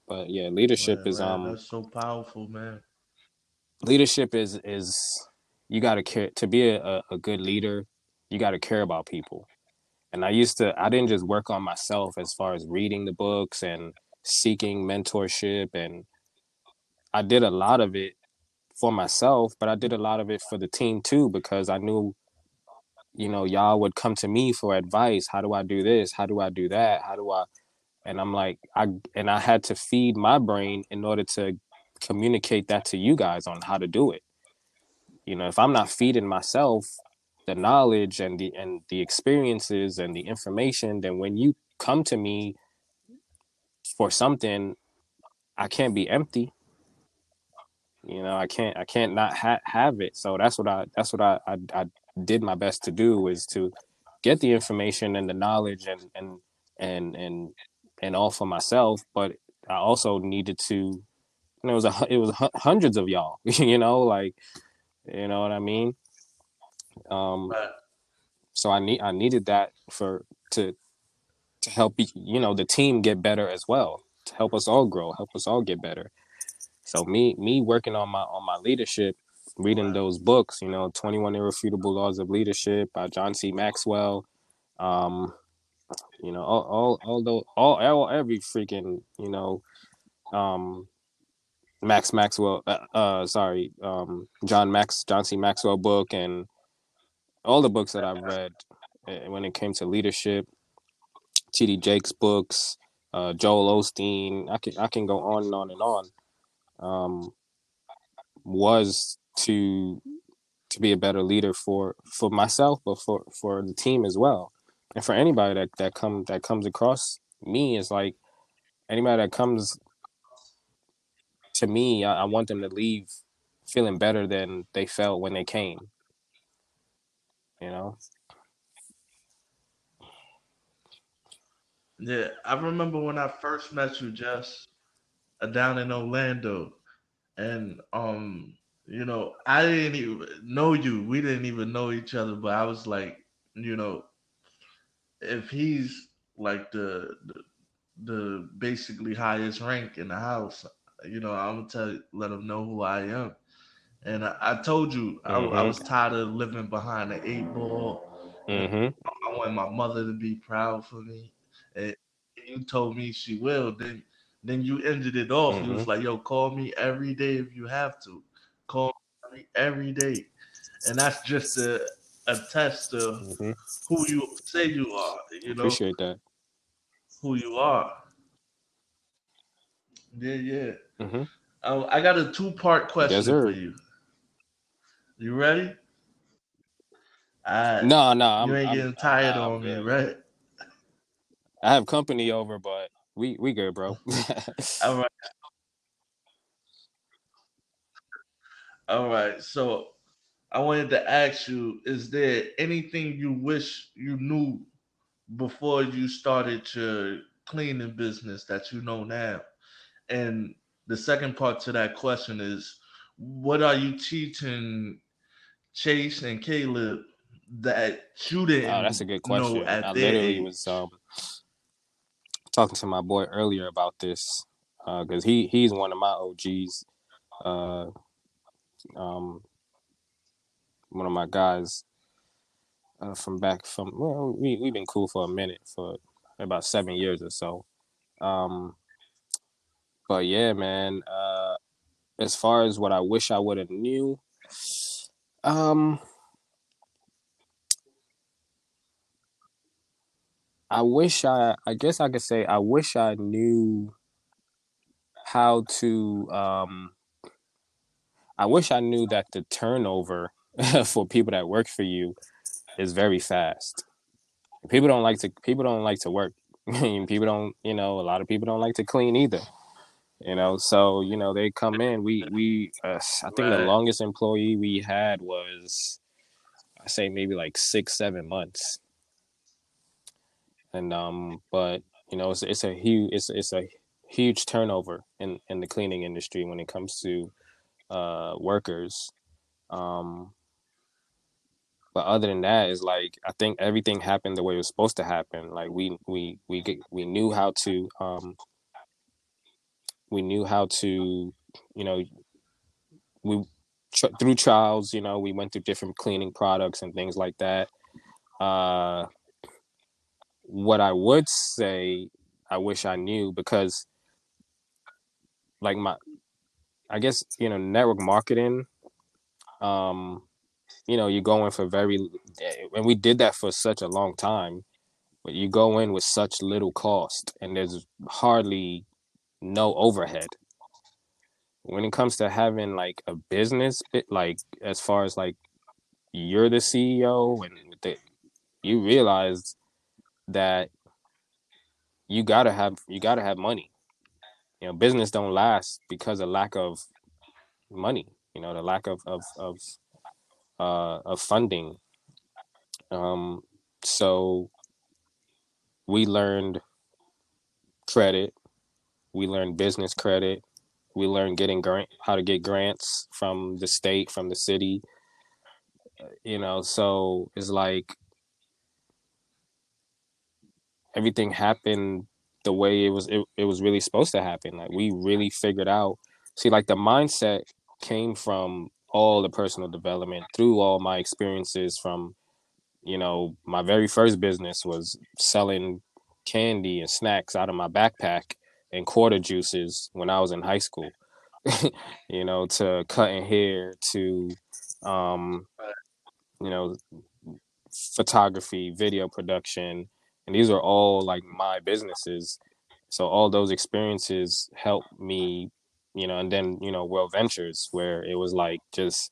But yeah, leadership is um that's so powerful, man. Leadership is is you got to care to be a, a good leader. You got to care about people. And I used to I didn't just work on myself as far as reading the books and seeking mentorship and I did a lot of it for myself, but I did a lot of it for the team too because I knew you know, y'all would come to me for advice. How do I do this? How do I do that? How do I? And I'm like, I and I had to feed my brain in order to communicate that to you guys on how to do it. You know, if I'm not feeding myself the knowledge and the and the experiences and the information, then when you come to me for something, I can't be empty. You know, I can't I can't not ha- have it. So that's what I that's what I, I I did my best to do is to get the information and the knowledge and and and and and all for myself, but I also needed to. It was a it was hundreds of y'all. you know, like you know what I mean. Um, so I need I needed that for to to help you know the team get better as well to help us all grow, help us all get better. So me me working on my on my leadership, reading those books, you know, 21 Irrefutable Laws of Leadership by John C. Maxwell, um, you know, all all all, those, all, all every freaking, you know, um Max Maxwell uh, uh sorry, um John Max John C. Maxwell book and all the books that I've read eh, when it came to leadership, T.D. Jakes books, uh, Joel Osteen. I can I can go on and on and on. Um, was to to be a better leader for for myself, but for for the team as well, and for anybody that that come that comes across me is like anybody that comes to me, I, I want them to leave feeling better than they felt when they came. You know. Yeah, I remember when I first met you, Jess, uh, down in Orlando, and um, you know, I didn't even know you. We didn't even know each other, but I was like, you know, if he's like the the, the basically highest rank in the house, you know, I'm gonna tell let him know who I am. And I, I told you mm-hmm. I, I, mm-hmm. was tired of living behind the eight ball. Mm-hmm. I want my mother to be proud for me and you told me she will, then then you ended it off. Mm-hmm. You was like, yo, call me every day if you have to. Call every day. And that's just a, a test of mm-hmm. who you say you are. You know, appreciate that. Who you are. Yeah, yeah. Mm-hmm. I got a two part question yes, for you. You ready? Uh, no, no, you ain't I'm, getting tired I'm, on I'm, me, right? I have company over, but we we good, bro. All right. All right. So I wanted to ask you: Is there anything you wish you knew before you started your cleaning business that you know now? And the second part to that question is: What are you teaching Chase and Caleb that you didn't? Oh, that's a good question. I literally age? was um talking to my boy earlier about this because uh, he he's one of my OGs. Uh, um, one of my guys uh, from back from well, we we've been cool for a minute for about seven years or so. Um, but yeah, man. Uh, as far as what I wish I would have knew, um, I wish I I guess I could say I wish I knew how to um I wish I knew that the turnover for people that work for you is very fast. People don't like to people don't like to work. I mean, people don't, you know, a lot of people don't like to clean either. You know, so you know they come in. We we uh, I think right. the longest employee we had was I say maybe like six seven months and um, but you know, it's it's a huge it's it's a huge turnover in in the cleaning industry when it comes to uh workers. Um, but other than that, is like I think everything happened the way it was supposed to happen. Like we we we we knew how to um we knew how to you know we tr- through trials you know we went through different cleaning products and things like that uh what I would say, I wish I knew because, like my, I guess you know, network marketing. Um, you know, you go in for very, and we did that for such a long time, but you go in with such little cost, and there's hardly no overhead. When it comes to having like a business, it like as far as like you're the CEO and the, you realize that you gotta have you gotta have money. You know, business don't last because of lack of money. You know, the lack of of of uh, of funding. Um, so we learned credit. We learned business credit. We learned getting grant how to get grants from the state, from the city. You know, so it's like everything happened the way it was it, it was really supposed to happen. Like we really figured out see like the mindset came from all the personal development through all my experiences from you know my very first business was selling candy and snacks out of my backpack and quarter juices when I was in high school. you know, to cutting hair to um you know photography, video production, and these are all like my businesses. So all those experiences helped me, you know, and then you know, WorldVentures where it was like just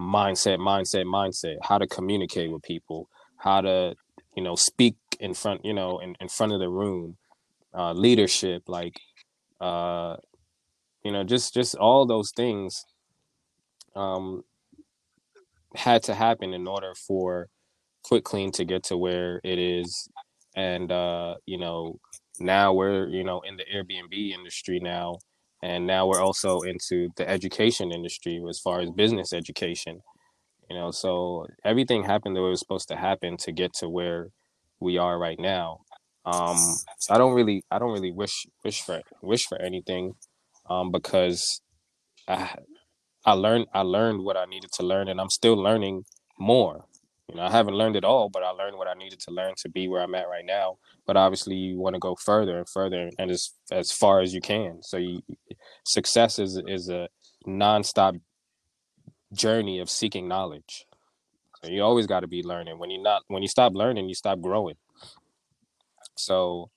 mindset, mindset, mindset, how to communicate with people, how to, you know, speak in front, you know, in, in front of the room, uh, leadership, like, uh, you know, just just all those things um, had to happen in order for Quick Clean to get to where it is, and uh, you know, now we're you know in the Airbnb industry now, and now we're also into the education industry as far as business education you know so everything happened the way it was supposed to happen to get to where we are right now. Um so i don't really i don't really wish wish for wish for anything um because i i learned i learned what i needed to learn and i'm still learning more you know i haven't learned it all but i learned what i needed to learn to be where i'm at right now but obviously you want to go further and further and as as far as you can so you success is is a nonstop journey of seeking knowledge. So you always got to be learning. When you not when you stop learning, you stop growing. So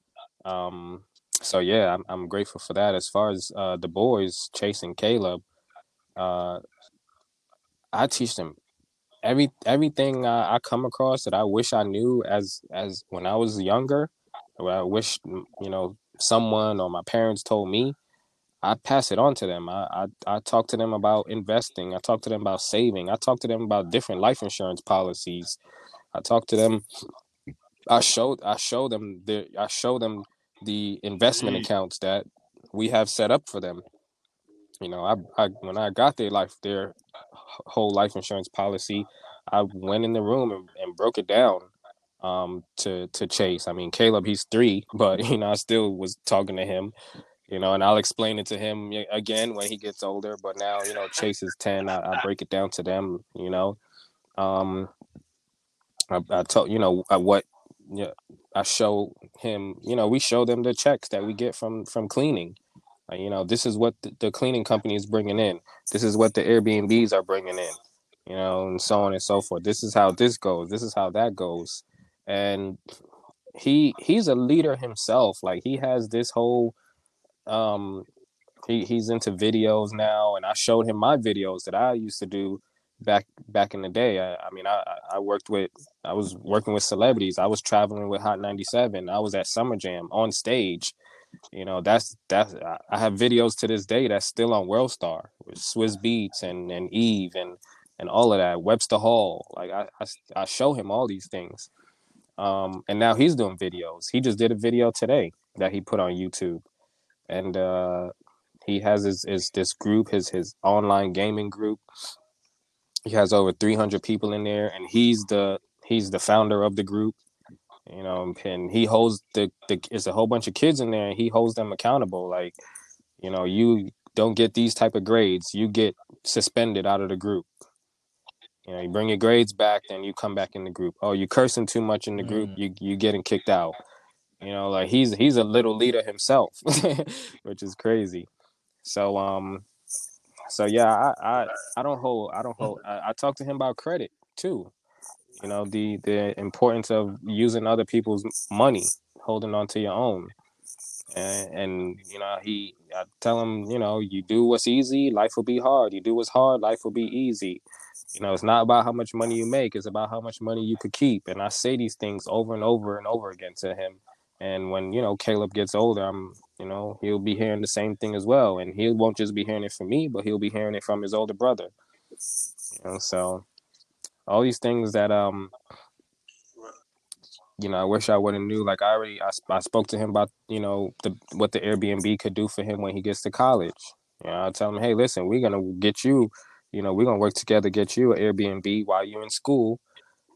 um so yeah, I'm I'm grateful for that. As far as uh the boys chasing Caleb, uh I teach them every everything I, I come across that I wish I knew as as when I was younger. I wish mm, you know someone or my parents told me. I pass it on to them. I, I I talk to them about investing. I talk to them about saving. I talk to them about different life insurance policies. I talk to them. I show I show them the I show them the investment accounts that we have set up for them. You know, I, I when I got their life their whole life insurance policy, I went in the room and, and broke it down um to to Chase. I mean, Caleb he's 3, but you know, I still was talking to him you know, and I'll explain it to him again when he gets older. But now, you know, Chase is 10. I, I break it down to them, you know. Um, I, I told, you know, I, what, yeah, I show him, you know, we show them the checks that we get from, from cleaning. You know, this is what the, the cleaning company is bringing in. This is what the Airbnbs are bringing in, you know, and so on and so forth. This is how this goes. This is how that goes. And he, he's a leader himself. Like he has this whole, um he, he's into videos now and i showed him my videos that i used to do back back in the day i, I mean I, I worked with i was working with celebrities i was traveling with hot 97 i was at summer jam on stage you know that's that's i have videos to this day that's still on WorldStar with Swizz Beatz and and eve and and all of that webster hall like I, I i show him all these things um and now he's doing videos he just did a video today that he put on youtube and uh, he has his, his this group, his his online gaming group. He has over 300 people in there, and he's the he's the founder of the group. You know, and he holds the the it's a whole bunch of kids in there, and he holds them accountable. Like, you know, you don't get these type of grades, you get suspended out of the group. You know, you bring your grades back, then you come back in the group. Oh, you cursing too much in the group, mm. you you getting kicked out. You know, like he's he's a little leader himself, which is crazy. So um, so yeah, I I, I don't hold I don't hold I, I talk to him about credit too. You know the the importance of using other people's money, holding on to your own. And, and you know he I tell him you know you do what's easy life will be hard. You do what's hard life will be easy. You know it's not about how much money you make it's about how much money you could keep. And i say these things over and over and over again to him. And when you know Caleb gets older, I'm you know he'll be hearing the same thing as well, and he won't just be hearing it from me, but he'll be hearing it from his older brother. You know, so all these things that um you know, I wish I would have knew. Like I already, I, I spoke to him about, you know, the what the Airbnb could do for him when he gets to college. You know, I tell him, hey, listen, we're gonna get you, you know, we're gonna work together, get you an Airbnb while you're in school.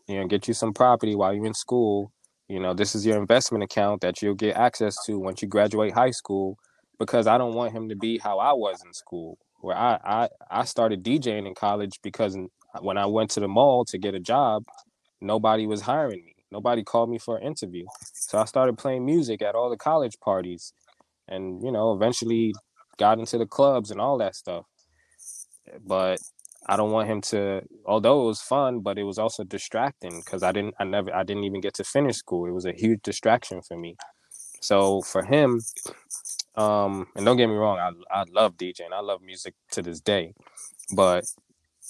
You know, get you some property while you're in school. You know, this is your investment account that you'll get access to once you graduate high school. Because I don't want him to be how I was in school, where I I, I started DJing in college because when I went to the mall to get a job, nobody was hiring me Nobody called me for an interview. So I started playing music at all the college parties and, you know, eventually got into the clubs and all that stuff. But I don't want him to although it was fun, but it was also distracting because I didn't I never I didn't even get to finish school. It was a huge distraction for me. So for him, um, and don't get me wrong, I I love DJing. I love music to this day. But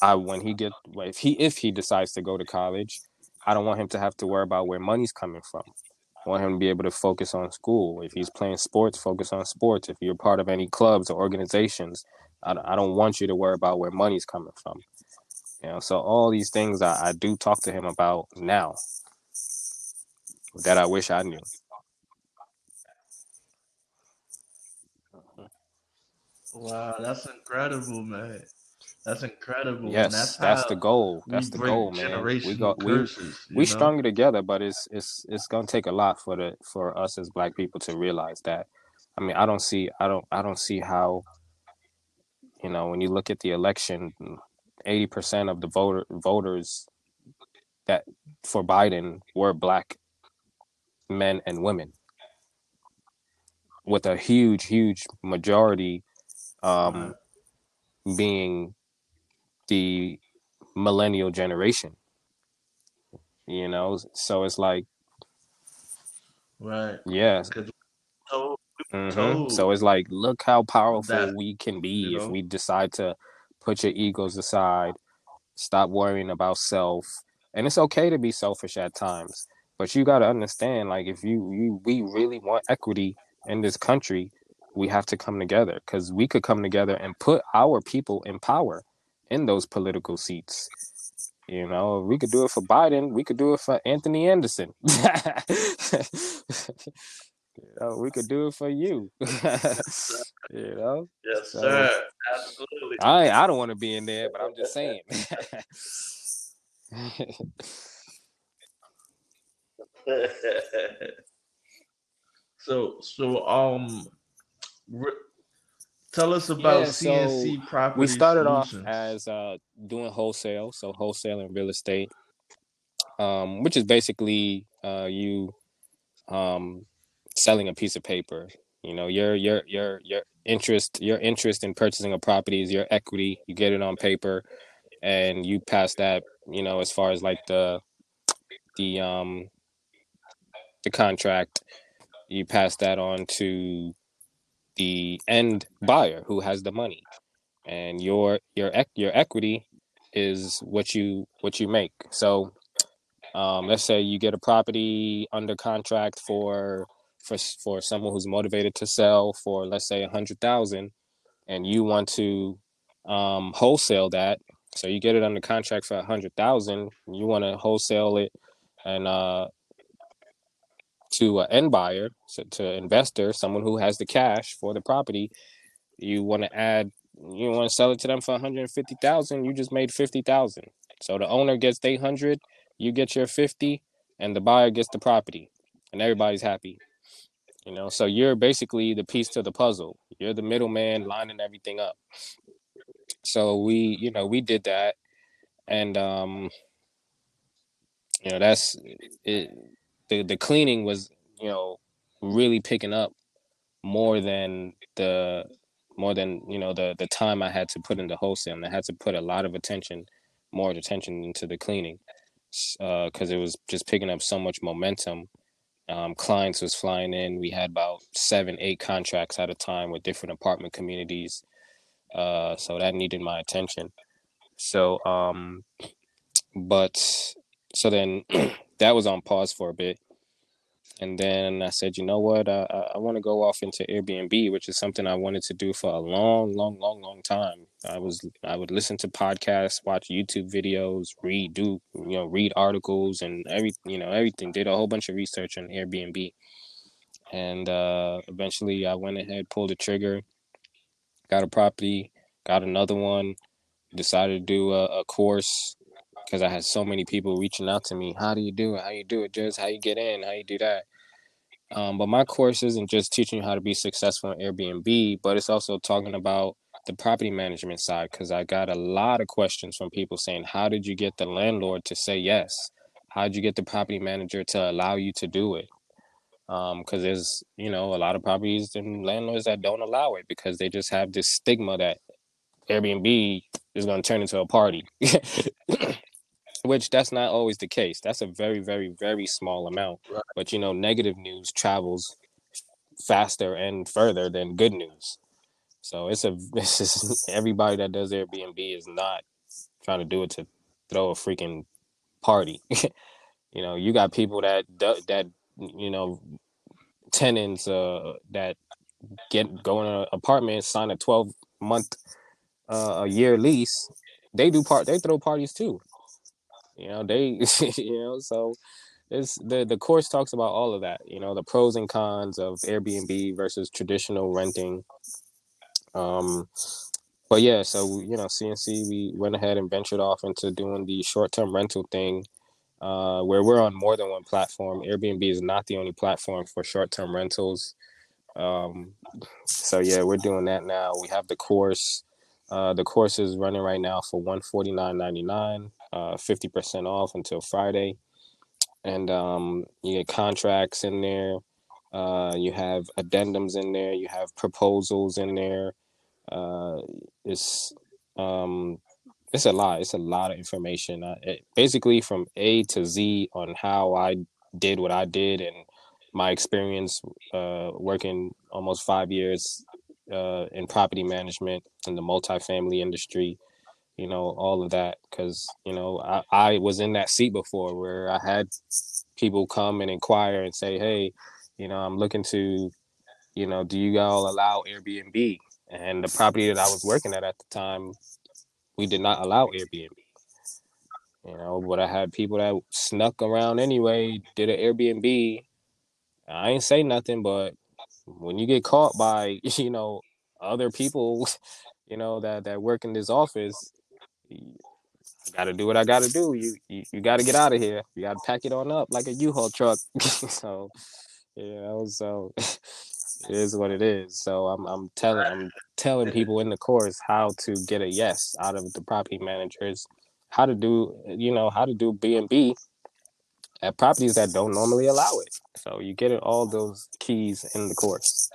I when he get if he if he decides to go to college, I don't want him to have to worry about where money's coming from. I want him to be able to focus on school. If he's playing sports, focus on sports. If you're part of any clubs or organizations, I, I don't want you to worry about where money's coming from. You know, so all these things I, I do talk to him about now that I wish I knew. Wow, that's incredible, man. That's incredible. Yes, that's, that's the goal. That's the goal, man. We got we curses, we strung it together, but it's it's it's gonna take a lot for the for us as black people to realize that. I mean, I don't see I don't I don't see how you know when you look at the election, eighty percent of the voter voters that for Biden were black men and women, with a huge huge majority um, being the millennial generation. You know, so it's like, right? Yeah. Mm-hmm. So it's like, look how powerful that, we can be you know? if we decide to put your egos aside, stop worrying about self, and it's okay to be selfish at times. But you got to understand, like, if you, you we really want equity in this country, we have to come together because we could come together and put our people in power in those political seats. You know, we could do it for Biden. We could do it for Anthony Anderson. you know, we could do it for you. you know. Yes, so, sir. Absolutely. I I don't want to be in there, but I'm just saying. so so um Tell us about yeah, CNC so Property. We started Solutions. off as uh, doing wholesale, so wholesale and real estate, um, which is basically uh, you um, selling a piece of paper. You know, your your your your interest your interest in purchasing a property is your equity. You get it on paper, and you pass that. You know, as far as like the the um the contract, you pass that on to the end buyer who has the money and your your your equity is what you what you make. So um, let's say you get a property under contract for for for someone who's motivated to sell for let's say a hundred thousand and you want to um, wholesale that so you get it under contract for a hundred thousand you want to wholesale it and uh, to an end buyer, so to investor, someone who has the cash for the property, you want to add, you want to sell it to them for 150,000, you just made 50,000. So the owner gets 800, you get your 50 and the buyer gets the property and everybody's happy. You know, so you're basically the piece to the puzzle. You're the middleman lining everything up. So we, you know, we did that and um you know, that's it the the cleaning was you know really picking up more than the more than you know the the time I had to put into wholesale. I had to put a lot of attention, more attention into the cleaning, because uh, it was just picking up so much momentum. Um, clients was flying in. We had about seven, eight contracts at a time with different apartment communities. Uh, so that needed my attention. So, um, but so then that was on pause for a bit. and then I said, you know what, uh, I, I want to go off into Airbnb, which is something I wanted to do for a long, long, long, long time. I was I would listen to podcasts, watch YouTube videos, read, do you know, read articles and every you know everything. Did a whole bunch of research on Airbnb, and uh, eventually I went ahead, pulled the trigger, got a property, got another one, decided to do a, a course because I had so many people reaching out to me. How do you do it? How you do it, just how you get in? How you do that? Um, but my course isn't just teaching you how to be successful in Airbnb, but it's also talking about the property management side because I got a lot of questions from people saying, How did you get the landlord to say yes? How did you get the property manager to allow you to do it? Because um, there's, you know, a lot of properties and landlords that don't allow it because they just have this stigma that Airbnb is going to turn into a party. which that's not always the case. That's a very, very, very small amount. Right. But you know, negative news travels faster and further than good news. So it's a this is everybody that does Airbnb is not trying to do it to throw a freaking party. you know, you got people that that you know tenants uh that get go in an apartment, sign a twelve month uh, a year lease. They do part. They throw parties too. You know, they, you know, so it's the the course talks about all of that. You know, the pros and cons of Airbnb versus traditional renting. Um, but yeah, so you know, CNC we went ahead and ventured off into doing the short term rental thing. Uh, where we're on more than one platform. Airbnb is not the only platform for short term rentals. Um, so yeah, we're doing that now. We have the course. Uh, the course is running right now for one forty nine ninety nine uh, 50% off until Friday. And um, you get contracts in there. Uh, you have addendums in there. You have proposals in there. Uh, it's um, it's a lot. It's a lot of information. Uh, it, basically, from A to Z on how I did what I did and my experience uh, working almost five years uh, in property management in the multifamily industry you know, all of that. Cause, you know, I, I was in that seat before where I had people come and inquire and say, Hey, you know, I'm looking to, you know, do you all allow Airbnb? And the property that I was working at at the time, we did not allow Airbnb. You know, but I had people that snuck around anyway, did an Airbnb. I ain't say nothing, but when you get caught by, you know, other people, you know, that that work in this office, Gotta do what I gotta do. You you, you gotta get out of here. You gotta pack it on up like a U-Haul truck. so you know, so it is what it is. So I'm I'm telling I'm telling people in the course how to get a yes out of the property managers, how to do you know how to do B and B at properties that don't normally allow it. So you get all those keys in the course.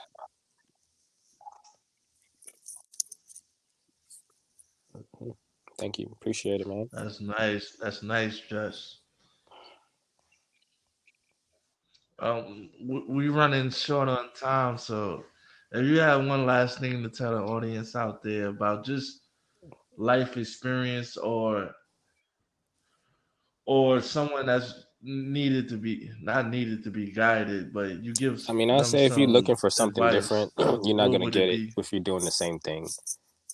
Thank you. Appreciate it, man. That's nice. That's nice, Jess. Um, we running short on time, so if you have one last thing to tell the audience out there about just life experience or or someone that's needed to be not needed to be guided, but you give. I mean, I say if you're looking for something advice, different, you're not gonna get it, it if you're doing the same thing.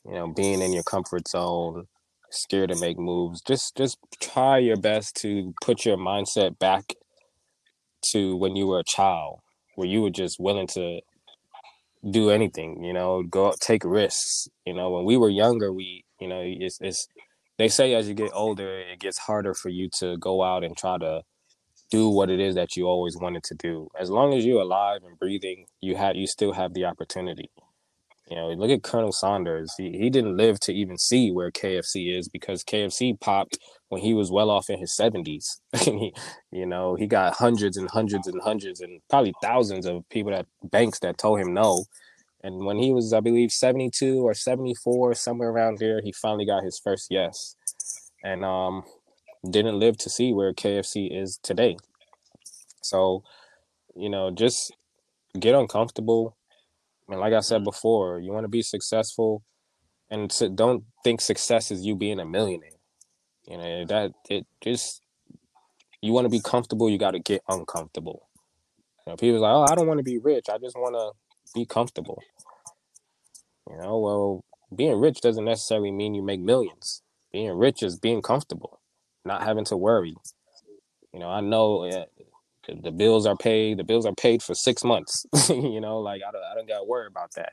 You know, being in your comfort zone, scared to make moves. Just just try your best to put your mindset back to when you were a child, where you were just willing to do anything, you know, go take risks. You know, when we were younger, we, you know, it's, it's they say as you get older, it gets harder for you to go out and try to do what it is that you always wanted to do. As long as you're alive and breathing, you had you still have the opportunity. You know, look at Colonel Sanders. He, he didn't live to even see where KFC is because KFC popped when he was well off in his 70s. he, you know, he got hundreds and hundreds and hundreds and probably thousands of people that banks that told him no. And when he was, I believe, 72 or 74, somewhere around there, he finally got his first yes. And um, didn't live to see where KFC is today. So, you know, just get uncomfortable and like I said before, you want to be successful, and to, don't think success is you being a millionaire. You know that it just you want to be comfortable. You got to get uncomfortable. You know, people like, oh, I don't want to be rich. I just want to be comfortable. You know, well, being rich doesn't necessarily mean you make millions. Being rich is being comfortable, not having to worry. You know, I know uh, the, bills are paid. The bills are paid for six months. you know, like I don't, I don't got to worry about that.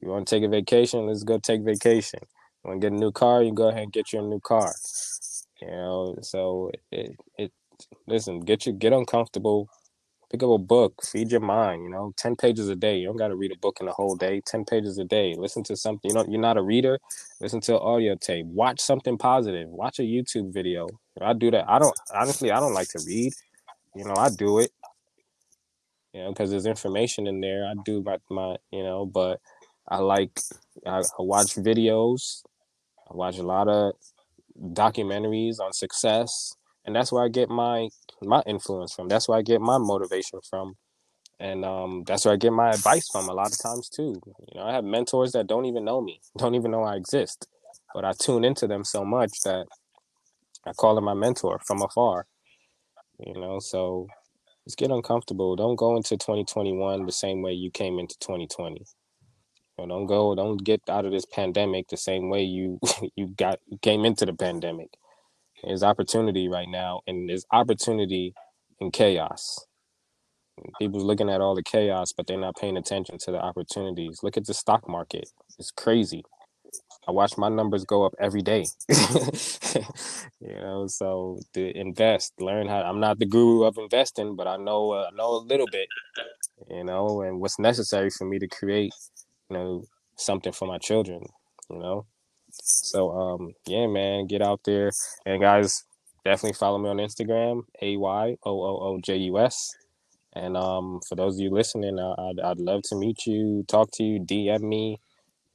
You want to take a vacation? Let's go take vacation. You want to get a new car? You go ahead and get your new car. You know, so it, it listen, get you get uncomfortable, pick up a book, feed your mind, you know, 10 pages a day. You don't got to read a book in a whole day, 10 pages a day. Listen to something, you know, you're not a reader, listen to audio tape, watch something positive, watch a YouTube video. I do that. I don't, honestly, I don't like to read, you know, I do it, you know, because there's information in there. I do my, my, you know, but I like, I, I watch videos, I watch a lot of documentaries on success and that's where I get my my influence from. That's where I get my motivation from, and um, that's where I get my advice from. A lot of times too, you know, I have mentors that don't even know me, don't even know I exist, but I tune into them so much that I call them my mentor from afar. You know, so let's get uncomfortable. Don't go into 2021 the same way you came into 2020. You know, don't go, don't get out of this pandemic the same way you you got you came into the pandemic there's opportunity right now, and there's opportunity in chaos. People's looking at all the chaos, but they're not paying attention to the opportunities. Look at the stock market; it's crazy. I watch my numbers go up every day. you know, so to invest, learn how. I'm not the guru of investing, but I know uh, I know a little bit. You know, and what's necessary for me to create, you know, something for my children. You know, so um yeah, man, get out there and guys definitely follow me on Instagram, A Y O O O J U S. And um for those of you listening, I'd I'd love to meet you, talk to you, DM me,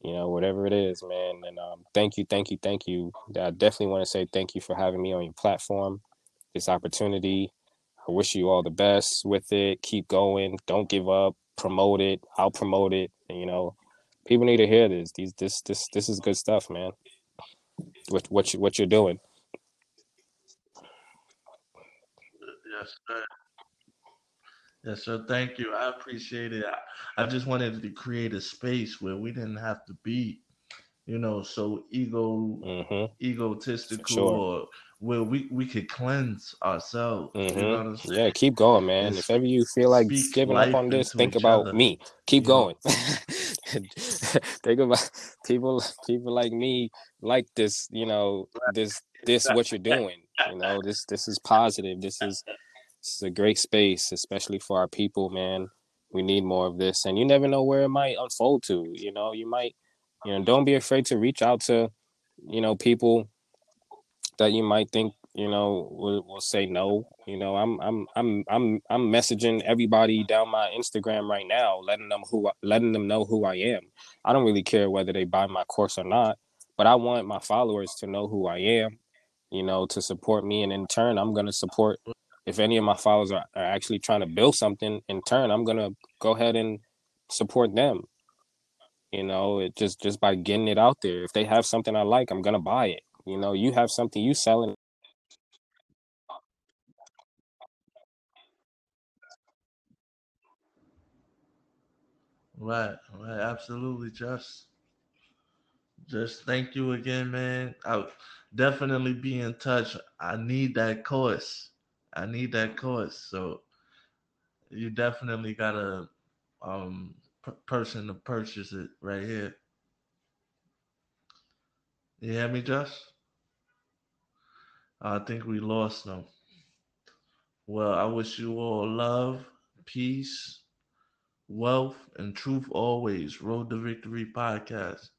you know, whatever it is, man. And um thank you, thank you, thank you. I definitely want to say thank you for having me on your platform, this opportunity. I wish you all the best with it. Keep going. Don't give up. Promote it. I'll promote it. And, you know, people need to hear this. These this this this is good stuff, man. What what you what you're doing. Yes, sir. Yes, sir. Thank you. I appreciate it. I, I just wanted to create a space where we didn't have to be, you know, so ego mm-hmm. egotistical sure. or where we we could cleanse ourselves. Mm-hmm. You know yeah, keep going, man. if ever you feel like giving up on this, think about other. me. Keep going. think about people people like me like this, you know, this this what you're doing. You know, this this is positive. This is this is a great space, especially for our people, man. We need more of this. And you never know where it might unfold to. You know, you might, you know, don't be afraid to reach out to, you know, people that you might think you know will, will say no you know i'm i'm i'm i'm i'm messaging everybody down my instagram right now letting them who letting them know who i am i don't really care whether they buy my course or not but i want my followers to know who i am you know to support me and in turn i'm going to support if any of my followers are, are actually trying to build something in turn i'm to go ahead and support them you know it just just by getting it out there if they have something i like i'm to buy it you know, you have something you selling. Right, right, absolutely, just, just thank you again, man. I'll definitely be in touch. I need that course. I need that course. So you definitely got a um p- person to purchase it right here. You hear me, Josh? I think we lost them. Well, I wish you all love, peace, wealth, and truth always. Road to Victory podcast.